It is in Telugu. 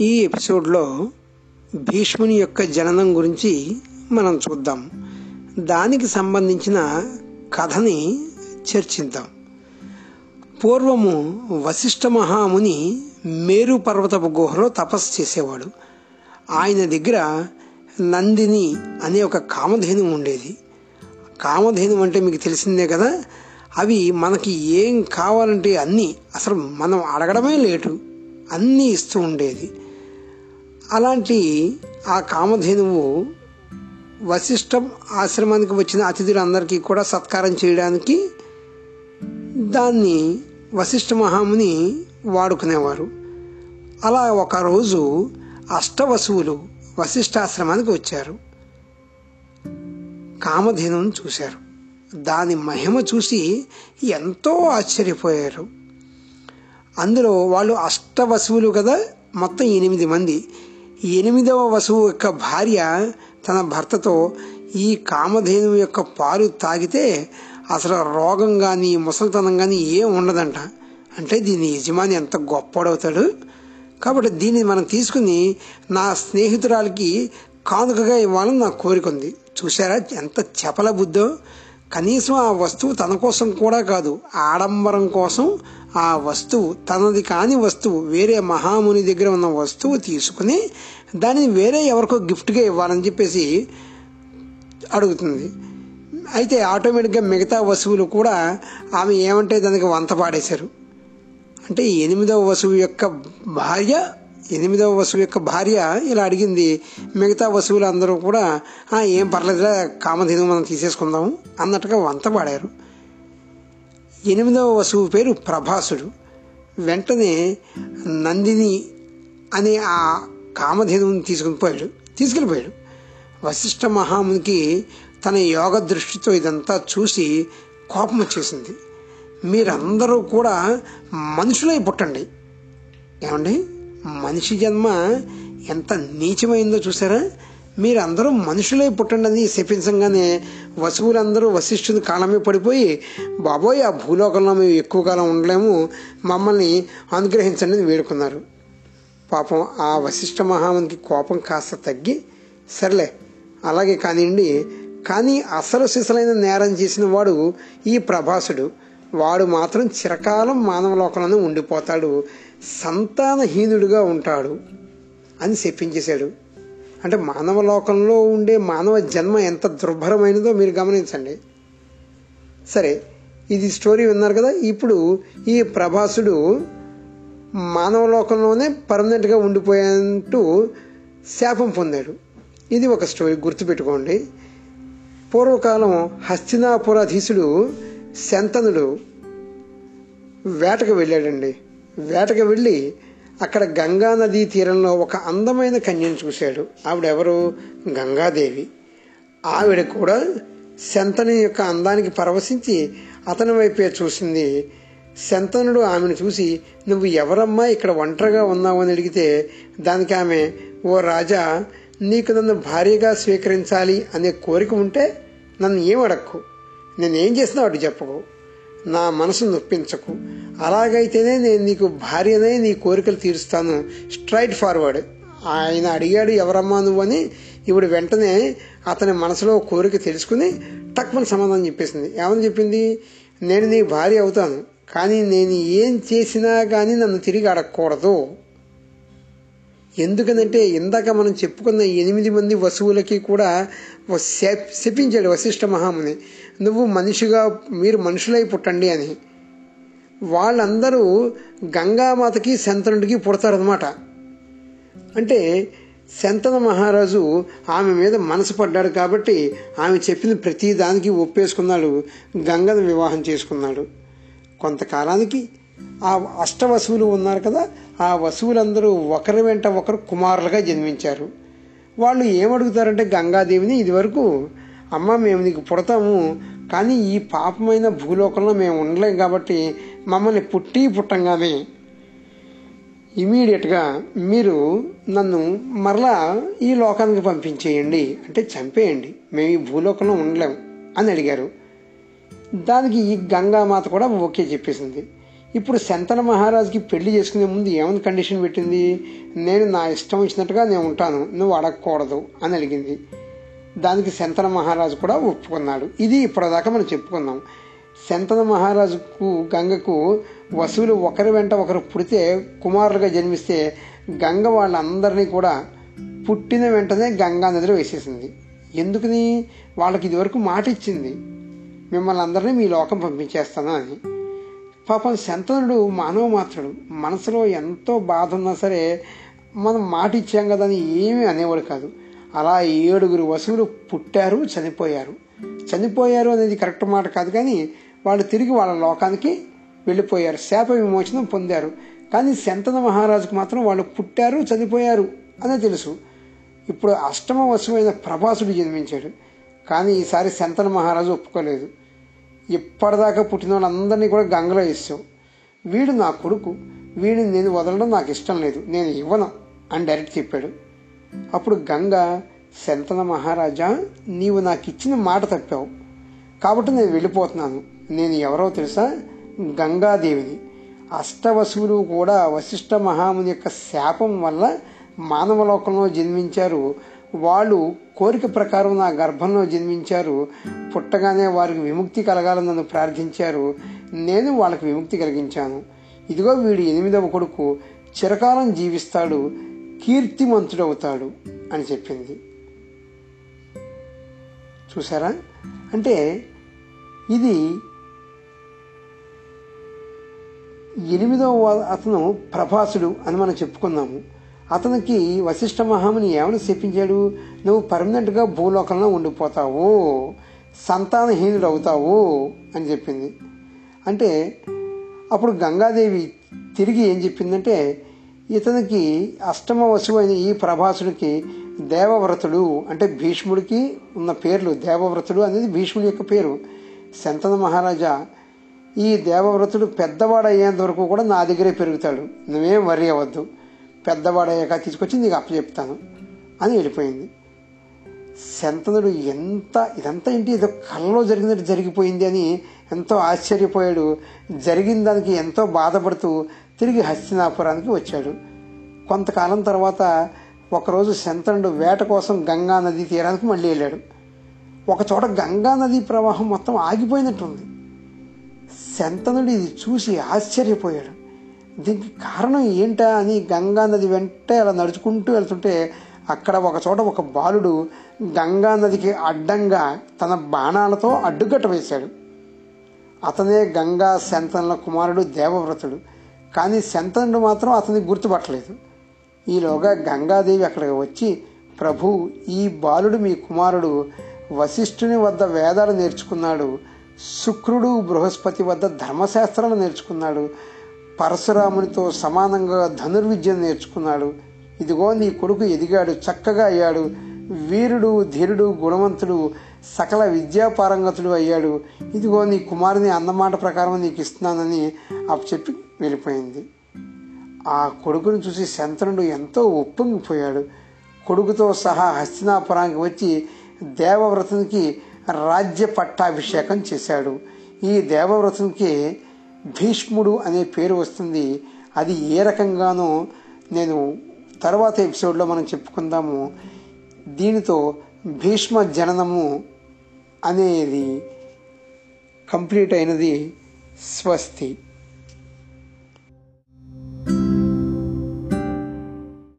ఈ ఎపిసోడ్లో భీష్ముని యొక్క జననం గురించి మనం చూద్దాం. దానికి సంబంధించిన కథని చర్చిద్దాం. పూర్వము వశిష్ఠ మహాముని మేరు పర్వతపు గుహలో తపస్సు చేసేవాడు. ఆయన దగ్గర నందిని అనే ఒక కామధేను ఉండేది. కామధేను అంటే మీకు తెలిసిందే కదా అవి మనకి ఏం కావాలంటే అన్నీ అసలు మనం అడగడమే లేటు అన్నీ ఇస్తూ ఉండేది. అలాంటి ఆ కామధేనువు వశిష్టం ఆశ్రమానికి వచ్చిన అతిథులందరికీ కూడా సత్కారం చేయడానికి దాన్ని వశిష్ఠ మహాముని వాడుకునేవారు. అలా ఒకరోజు అష్టవసువులు వశిష్ఠాశ్రమానికి వచ్చారు. కామధేనువును చూశారు. దాని మహిమ చూసి ఎంతో ఆశ్చర్యపోయారు. అందులో వాళ్ళు అష్టవసువులు కదా మొత్తం ఎనిమిది మంది. ఎనిమిదవ వసువు యొక్క భార్య తన భర్తతో ఈ కామధేను యొక్క పాలు తాగితే అసలు రోగం కానీ ముసలితనం కానీ ఏం ఉండదంట. అంటే దీని యజమాని ఎంత గొప్పడవుతాడు కాబట్టి దీన్ని మనం తీసుకుని నా స్నేహితురాలకి కానుకగా ఇవ్వాలని నా కోరిక ఉంది. చూసారా ఎంత చపల బుద్ధో? కనీసం ఆ వస్తువు తన కోసం కూడా కాదు ఆడంబరం కోసం ఆ వస్తువు తనది కాని వస్తువు వేరే మహాముని దగ్గర ఉన్న వస్తువు తీసుకుని దానిని వేరే ఎవరికో గిఫ్ట్గా ఇవ్వాలని చెప్పేసి అడుగుతుంది. అయితే ఆటోమేటిక్గా మిగతా వస్తువులు కూడా ఆమె ఏమంటే దానికి వంత పాడేశారు. అంటే ఎనిమిదవ వసువు యొక్క భార్య ఎనిమిదవ వసువు యొక్క భార్య ఇలా అడిగింది. మిగతా వసువులు అందరూ కూడా ఏం పర్లేదులే కామధేను మనం తీసేసుకుందాము అన్నట్టుగా వంత పాడారు. ఎనిమిదవ వసువు పేరు ప్రభాసుడు. వెంటనే నందిని అనే ఆ కామధేనువుని తీసుకుని పోయాడు. తీసుకెళ్ళిపోయాడు. వశిష్ఠ మహామునికి తన యోగ దృష్టితో ఇదంతా చూసి కోపం వచ్చేసింది. మీరందరూ కూడా మనుషులై పుట్టండి. ఏమండి? మనిషి జన్మ ఎంత నీచమైందో చూసారా? మీరందరూ మనుషులై పుట్టండి శపించంగానే వసువులందరూ వశిష్ఠుని కాలమే పడిపోయి బాబోయ్ ఆ భూలోకంలో మేము ఎక్కువ కాలం ఉండలేము మమ్మల్ని అనుగ్రహించండి వేడుకున్నారు. పాపం ఆ వశిష్ఠ మహామునికి కోపం కాస్త తగ్గి సర్లే అలాగే కానివ్వండి కానీ అసలు సిసలైన నేరం చేసిన వాడు ఈ ప్రభాసుడు. వాడు మాత్రం చిరకాలం మానవ లోకంలోనే ఉండిపోతాడు. సంతానహీనుడిగా ఉంటాడు అని చెప్పించేశాడు. అంటే మానవ లోకంలో ఉండే మానవ జన్మ ఎంత దుర్భరమైనదో మీరు గమనించండి. సరే ఇది స్టోరీ విన్నారు కదా ఇప్పుడు ఈ ప్రభాసుడు మానవ లోకంలోనే పర్మనెంట్గా ఉండిపోయేంటూ శాపం పొందాడు. ఇది ఒక స్టోరీ గుర్తుపెట్టుకోండి. పూర్వకాలం హస్తినాపురాధీశుడు శంతనుడు వేటకు వెళ్ళాడండి. వేటకు వెళ్ళి అక్కడ గంగా నదీ తీరంలో ఒక అందమైన కన్యను చూశాడు. ఆవిడెవరు? గంగాదేవి. ఆవిడ కూడా శంతను యొక్క అందానికి పరవశించి అతని వైపే చూసింది. శంతనుడు ఆమెను చూసి నువ్వు ఎవరమ్మా ఇక్కడ ఒంటరిగా ఉన్నావు? అని అడిగితే దానికి ఆమె ఓ రాజా నీకు నన్ను భార్యగా స్వీకరించాలి అనే కోరిక ఉంటే నన్ను ఏం అడక్కు? నేనేం చేసినా వాటి చెప్పకు. నా మనసు నొప్పించకు. అలాగైతేనే నేను నీకు భార్యనే నీ కోరికలు తీరుస్తాను. స్ట్రైట్ ఫార్వర్డ్ ఆయన అడిగాడు ఎవరమ్మా నువ్వు? అని. ఇప్పుడు వెంటనే అతని మనసులో కోరిక తెలుసుకుని తక్కువ సమాధానం చెప్పేసింది. ఏమని చెప్పింది? నేను నీ భార్య అవుతాను కానీ నేను ఏం చేసినా కానీ నన్ను తిరిగి అడగకూడదు ఎందుకనంటే ఇందాక మనం చెప్పుకున్న ఎనిమిది మంది వసువులకి కూడా శపించాడు వశిష్ఠ మహాముని. నువ్వు మనిషిగా మీరు మనుషులై పుట్టండి అని. వాళ్ళందరూ గంగామాతకి శంతనుడికి పుడతారనమాట అంటే శంతన మహారాజు ఆమె మీద మనసు పడ్డాడు కాబట్టి ఆమె చెప్పిన ప్రతి దానికి ఒప్పేసుకున్నాడు గంగను వివాహం చేసుకున్నాడు. కొంతకాలానికి ఆ అష్టవసువులు ఉన్నారు కదా ఆ వసువులందరూ ఒకరి వెంట ఒకరు కుమారులుగా జన్మించారు. వాళ్ళు ఏమడుగుతారంటే గంగాదేవిని ఇదివరకు అమ్మ మేము నీకు పుడతాము కానీ ఈ పాపమైన భూలోకంలో మేము ఉండలేం కాబట్టి మమ్మల్ని పుట్టి పుట్టంగానే ఇమీడియట్గా మీరు నన్ను మరలా ఈ లోకానికి పంపించేయండి. అంటే చంపేయండి. మేము ఈ భూలోకంలో ఉండలేం అని అడిగారు. దానికి ఈ గంగామాత కూడా ఓకే చెప్పేసింది. ఇప్పుడు శంతన మహారాజుకి పెళ్ళి చేసుకునే ముందు ఏమైనా కండిషన్ పెట్టింది? నేను నా ఇష్టం వచ్చినట్టుగా నేను ఉంటాను. నువ్వు అడగకూడదు అని అడిగింది. దానికి శంతన మహారాజు కూడా ఒప్పుకున్నాడు. ఇది ఇప్పటిదాకా మనం చెప్పుకున్నాం. శంతన మహారాజుకు గంగకు వసువులు ఒకరి వెంట ఒకరు పుడితే కుమారులుగా జన్మిస్తే గంగ వాళ్ళందరినీ కూడా పుట్టిన వెంటనే గంగా నదిలో వేసేసింది. ఎందుకని? వాళ్ళకి ఇదివరకు మాట ఇచ్చింది మిమ్మల్ని అందరినీ మీ లోకం పంపించేస్తాను అని. పాపం శంతనుడు మానవ మాత్రుడు. మనసులో ఎంతో బాధ ఉన్నా సరే మనం మాట ఇచ్చాం కదా అని ఏమీ అనేవాడు కాదు. అలా ఏడుగురు వసువులు పుట్టారు చనిపోయారు. చనిపోయారు అనేది కరెక్ట్ మాట కాదు కానీ వాళ్ళు తిరిగి వాళ్ళ లోకానికి వెళ్ళిపోయారు. శాప విమోచనం పొందారు. కానీ శంతన మహారాజుకు మాత్రం వాళ్ళు పుట్టారు చనిపోయారు అనే తెలుసు. ఇప్పుడు అష్టమ వశమైన ప్రభాసుడు జన్మించాడు. కానీ ఈసారి శంతన మహారాజు ఒప్పుకోలేదు. ఇప్పటిదాకా పుట్టిన వాళ్ళందరినీ కూడా గంగలో వేసావు. వీడు నా కొడుకు. వీడిని నేను వదలడం నాకు ఇష్టం లేదు. నేను ఇవ్వను అని డైరెక్ట్ చెప్పాడు. అప్పుడు గంగ శంతన మహారాజా నీవు నాకు ఇచ్చిన మాట తప్పావు. కాబట్టి నేను వెళ్ళిపోతున్నాను. నేను ఎవరో తెలుసా? గంగాదేవిని. అష్టవసువులు కూడా వశిష్ఠ మహాముని యొక్క శాపం వల్ల మానవలోకంలో జన్మించారు. వాళ్ళు కోరిక ప్రకారం నా గర్భంలో జన్మించారు. పుట్టగానే వారికి విముక్తి కలగాలని నన్ను ప్రార్థించారు. నేను వాళ్ళకి విముక్తి కలిగించాను. ఇదిగో వీడు ఎనిమిదవ కొడుకు. చిరకాలం జీవిస్తాడు. కీర్తిమంతుడవుతాడు అని చెప్పింది. చూసారా అంటే ఇది ఎనిమిదవ అతను ప్రభాసుడు అని మనం చెప్పుకున్నాము అతనికి వశిష్ఠ మహాముని ఏమని చెప్పించాడు నువ్వు పర్మనెంట్గా భూలోకంలో ఉండిపోతావు సంతానహీనుడు అవుతావు అని చెప్పింది. అంటే అప్పుడు గంగాదేవి తిరిగి ఏం చెప్పిందంటే ఇతనికి అష్టమ వశువైన ఈ ప్రభాసుడికి దేవవ్రతుడు అంటే భీష్ముడికి ఉన్న పేర్లు దేవవ్రతుడు అనేది భీష్ముడి యొక్క పేరు. శంతన మహారాజా ఈ దేవవ్రతుడు పెద్దవాడు అయ్యేంత వరకు కూడా నా దగ్గరే పెరుగుతాడు. నువ్వేం వరి అవ్వద్దు. పెద్దవాడయ్యాక తీసుకొచ్చి నీకు అప్పచెప్తాను అని వెళ్ళిపోయింది. శంతనుడు ఎంత ఇదంతా ఏంటి? ఏదో కళ్ళలో జరిగినట్టు జరిగిపోయింది అని ఎంతో ఆశ్చర్యపోయాడు. జరిగిన దానికి ఎంతో బాధపడుతూ తిరిగి హస్తినాపురానికి వచ్చాడు. కొంతకాలం తర్వాత ఒకరోజు శంతనుడు వేట కోసం గంగా నది తీరానికి మళ్ళీ వెళ్ళాడు. ఒకచోట గంగా నది ప్రవాహం మొత్తం ఆగిపోయినట్టుంది. శంతనుడు ఇది చూసి ఆశ్చర్యపోయాడు. దీనికి కారణం ఏంటా అని గంగా నది వెంట అలా నడుచుకుంటూ వెళ్తుంటే అక్కడ ఒకచోట ఒక బాలుడు గంగా నదికి అడ్డంగా తన బాణాలతో అడ్డుకట్ట వేశాడు. అతనే గంగా శంతనుల కుమారుడు దేవవ్రతుడు. కానీ శంతనుడు మాత్రం అతన్ని గుర్తుపట్టలేదు. ఈలోగా గంగాదేవి అక్కడికి వచ్చి ప్రభు ఈ బాలుడు మీ కుమారుడు వశిష్ఠుని వద్ద వేదాలు నేర్చుకున్నాడు. శుక్రుడు బృహస్పతి వద్ద ధర్మశాస్త్రాలు నేర్చుకున్నాడు. పరశురామునితో సమానంగా ధనుర్విద్యను నేర్చుకున్నాడు. ఇదిగో నీ కొడుకు ఎదిగాడు చక్కగా అయ్యాడు. వీరుడు ధీరుడు గుణవంతుడు సకల విద్యాపారంగతుడు అయ్యాడు. ఇదిగో నీ కుమారుని అన్నమాట ప్రకారం నీకు ఇస్తున్నానని చెప్పి వెళ్ళిపోయింది. ఆ కొడుకును చూసి శంతనుడు ఎంతో ఒప్పొంగిపోయాడు కొడుకుతో సహా హస్తినాపురానికి వచ్చి దేవవ్రతునికి రాజ్య పట్టాభిషేకం చేశాడు. ఈ దేవవ్రతునికి భీష్ముడు అనే పేరు వస్తుంది. అది ఏ రకంగానో నేను తర్వాత ఎపిసోడ్లో మనం చెప్పుకుందాము. దీనితో భీష్మ జననము అనేది కంప్లీట్ అయినది స్వస్తి.